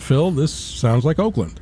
Phil, this sounds like Oakland.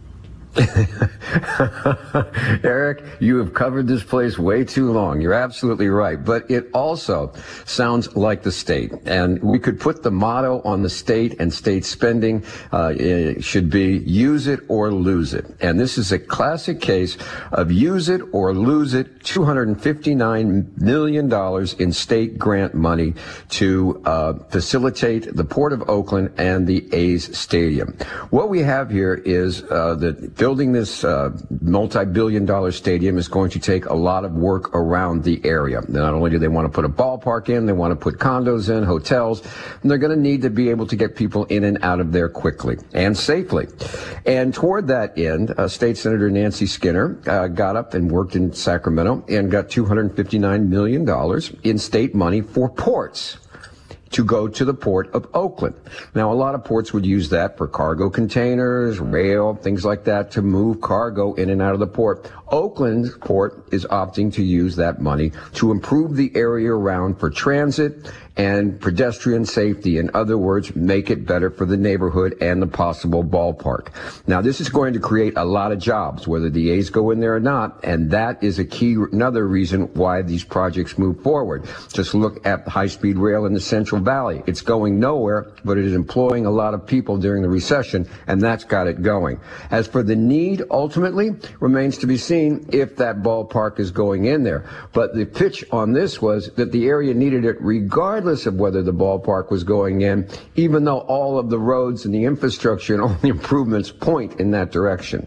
Eric, you have covered this place way too long. You're absolutely right. But it also sounds like the state. And we could put the motto on the state and state spending uh, should be use it or lose it. And this is a classic case of use it or lose it $259 million in state grant money to uh, facilitate the Port of Oakland and the A's Stadium. What we have here is uh, the building this uh, multi-billion dollar stadium is going to take a lot of work around the area. Not only do they want to put a ballpark in, they want to put condos in, hotels, and they're going to need to be able to get people in and out of there quickly and safely. And toward that end, uh, State Senator Nancy Skinner uh, got up and worked in Sacramento and got $259 million in state money for ports to go to the port of Oakland. Now, a lot of ports would use that for cargo containers, rail, things like that to move cargo in and out of the port. Oakland port is opting to use that money to improve the area around for transit and pedestrian safety. In other words, make it better for the neighborhood and the possible ballpark. Now, this is going to create a lot of jobs, whether the A's go in there or not, and that is a key, another reason why these projects move forward. Just look at high-speed rail in the Central Valley. It's going nowhere, but it is employing a lot of people during the recession, and that's got it going. As for the need, ultimately, remains to be seen if that ballpark is going in there. But the pitch on this was that the area needed it regardless regardless of whether the ballpark was going in, even though all of the roads and the infrastructure and all the improvements point in that direction.